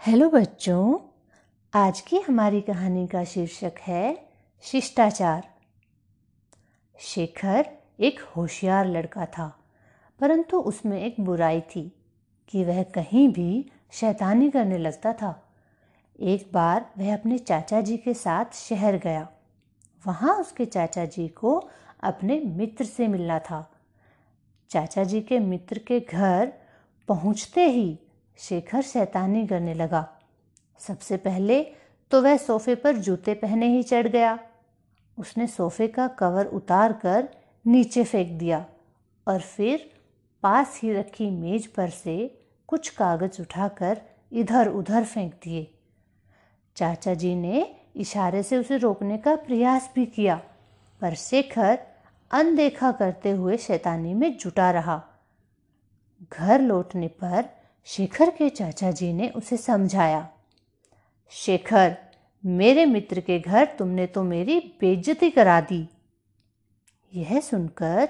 Hello बच्चों, आज की हमारी कहानी का शीर्षक है शिष्टाचार। शेखर एक होशियार लड़का था, परंतु उसमें एक बुराई थी कि वह कहीं भी शैतानी करने लगता था। एक बार वह अपने चाचा जी के साथ शहर गया। वहाँ उसके चाचा जी को अपने मित्र से मिलना था। चाचा जी के मित्र के घर पहुँचते ही शेखर शैतानी करने लगा। सबसे पहले तो वह सोफे पर जूते पहने ही चढ़ गया। उसने सोफे का कवर उतार कर नीचे फेंक दिया और फिर पास ही रखी मेज पर से कुछ कागज़ उठाकर इधर उधर फेंक दिए। चाचा जी ने इशारे से उसे रोकने का प्रयास भी किया, पर शेखर अनदेखा करते हुए शैतानी में जुटा रहा। घर लौटने पर शेखर के चाचा जी ने उसे समझाया, शेखर, मेरे मित्र के घर तुमने तो मेरी बेइज्जती करा दी। यह सुनकर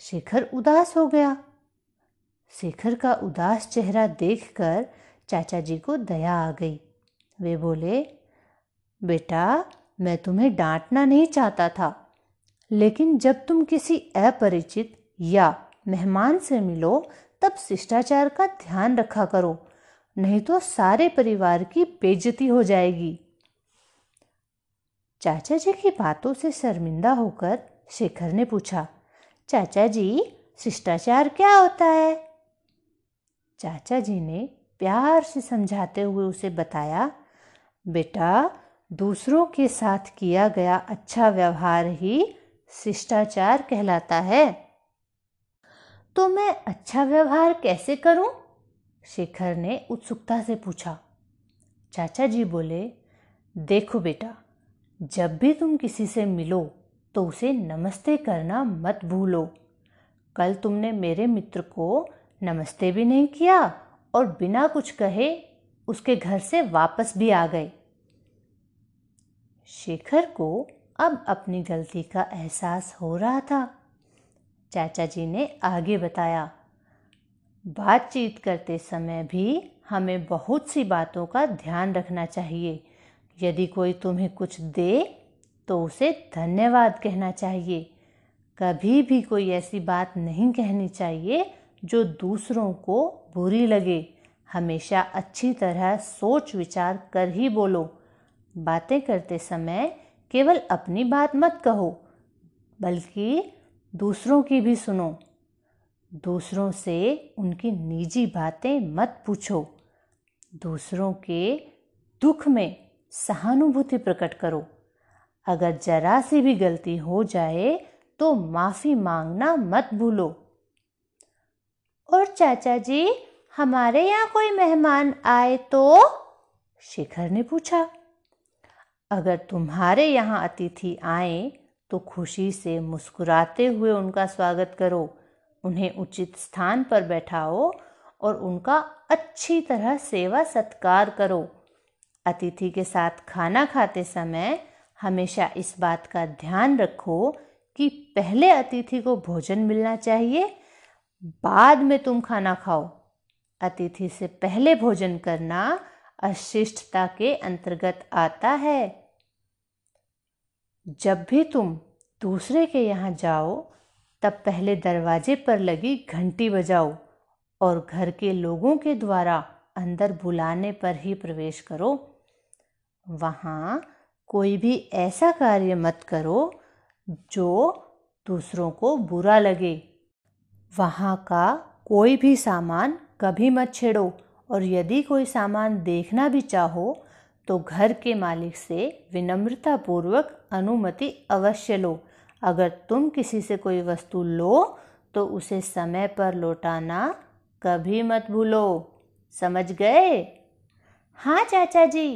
शेखर उदास हो गया। शेखर का उदास चेहरा देखकर चाचा जी को दया आ गई। वे बोले, बेटा, मैं तुम्हें डांटना नहीं चाहता था, लेकिन जब तुम किसी अपरिचित या मेहमान से मिलो तब शिष्टाचार का ध्यान रखा करो, नहीं तो सारे परिवार की बेजती हो जाएगी। चाचा जी की बातों से शर्मिंदा होकर शेखर ने पूछा, चाचा जी, शिष्टाचार क्या होता है? चाचा जी ने प्यार से समझाते हुए उसे बताया, बेटा, दूसरों के साथ किया गया अच्छा व्यवहार ही शिष्टाचार कहलाता है। तो मैं अच्छा व्यवहार कैसे करूँ? शेखर ने उत्सुकता से पूछा। चाचा जी बोले, देखो बेटा, जब भी तुम किसी से मिलो तो उसे नमस्ते करना मत भूलो। कल तुमने मेरे मित्र को नमस्ते भी नहीं किया और बिना कुछ कहे उसके घर से वापस भी आ गए। शेखर को अब अपनी गलती का एहसास हो रहा था। चाचा जी ने आगे बताया, बातचीत करते समय भी हमें बहुत सी बातों का ध्यान रखना चाहिए। यदि कोई तुम्हें कुछ दे तो उसे धन्यवाद कहना चाहिए। कभी भी कोई ऐसी बात नहीं कहनी चाहिए जो दूसरों को बुरी लगे। हमेशा अच्छी तरह सोच विचार कर ही बोलो। बातें करते समय केवल अपनी बात मत कहो, बल्कि दूसरों की भी सुनो। दूसरों से उनकी निजी बातें मत पूछो। दूसरों के दुख में सहानुभूति प्रकट करो। अगर जरा सी भी गलती हो जाए तो माफ़ी मांगना मत भूलो। और चाचा जी, हमारे यहाँ कोई मेहमान आए तो? शेखर ने पूछा। अगर तुम्हारे यहाँ अतिथि आए तो खुशी से मुस्कुराते हुए उनका स्वागत करो। उन्हें उचित स्थान पर बैठाओ और उनका अच्छी तरह सेवा सत्कार करो। अतिथि के साथ खाना खाते समय हमेशा इस बात का ध्यान रखो कि पहले अतिथि को भोजन मिलना चाहिए, बाद में तुम खाना खाओ। अतिथि से पहले भोजन करना अशिष्टता के अंतर्गत आता है। जब भी तुम दूसरे के यहाँ जाओ, तब पहले दरवाजे पर लगी घंटी बजाओ और घर के लोगों के द्वारा अंदर बुलाने पर ही प्रवेश करो। वहाँ कोई भी ऐसा कार्य मत करो जो दूसरों को बुरा लगे। वहाँ का कोई भी सामान कभी मत छेड़ो और यदि कोई सामान देखना भी चाहो तो घर के मालिक से विनम्रतापूर्वक अनुमति अवश्य लो। अगर तुम किसी से कोई वस्तु लो तो उसे समय पर लौटाना कभी मत भूलो। समझ गए? हाँ चाचा जी।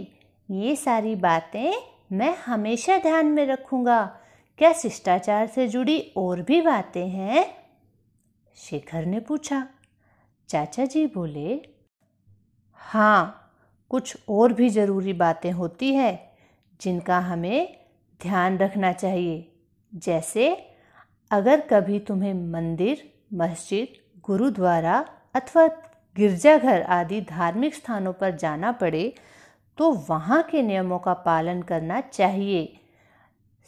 ये सारी बातें मैं हमेशा ध्यान में रखूँगा। क्या शिष्टाचार से जुड़ी और भी बातें हैं? शेखर ने पूछा। चाचा जी बोले हाँ कुछ और भी ज़रूरी बातें होती हैं जिनका हमें ध्यान रखना चाहिए। जैसे, अगर कभी तुम्हें मंदिर, मस्जिद, गुरुद्वारा अथवा गिरजाघर आदि धार्मिक स्थानों पर जाना पड़े तो वहाँ के नियमों का पालन करना चाहिए।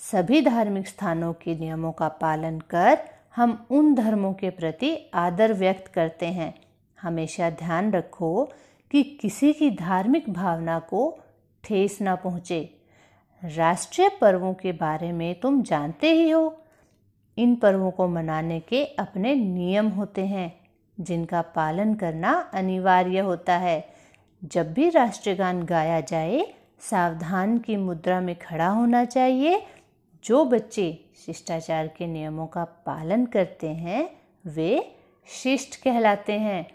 सभी धार्मिक स्थानों के नियमों का पालन कर हम उन धर्मों के प्रति आदर व्यक्त करते हैं। हमेशा ध्यान रखो कि किसी की धार्मिक भावना को ठेस ना पहुँचे। राष्ट्रीय पर्वों के बारे में तुम जानते ही हो। इन पर्वों को मनाने के अपने नियम होते हैं, जिनका पालन करना अनिवार्य होता है। जब भी राष्ट्रीय गान गाया जाए, सावधान की मुद्रा में खड़ा होना चाहिए। जो बच्चे शिष्टाचार के नियमों का पालन करते हैं, वे शिष्ट कहलाते हैं।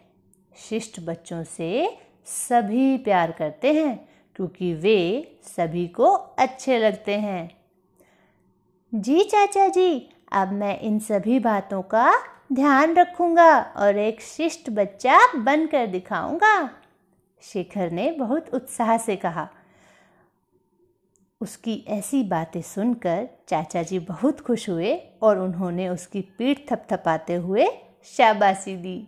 शिष्ट बच्चों से सभी प्यार करते हैं, क्योंकि वे सभी को अच्छे लगते हैं। जी, चाचा जी, अब मैं इन सभी बातों का ध्यान रखूँगा और एक शिष्ट बच्चा बनकर दिखाऊँगा। शेखर ने बहुत उत्साह से कहा। उसकी ऐसी बातें सुनकर चाचा जी बहुत खुश हुए और उन्होंने उसकी पीठ थपथपाते हुए शाबाशी दी।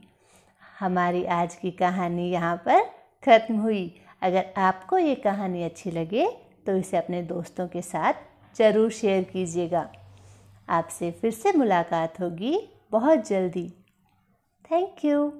हमारी आज की कहानी यहाँ पर ख़त्म हुई। अगर आपको ये कहानी अच्छी लगे तो इसे अपने दोस्तों के साथ ज़रूर शेयर कीजिएगा। आपसे फिर से मुलाकात होगी बहुत जल्दी। Thank you.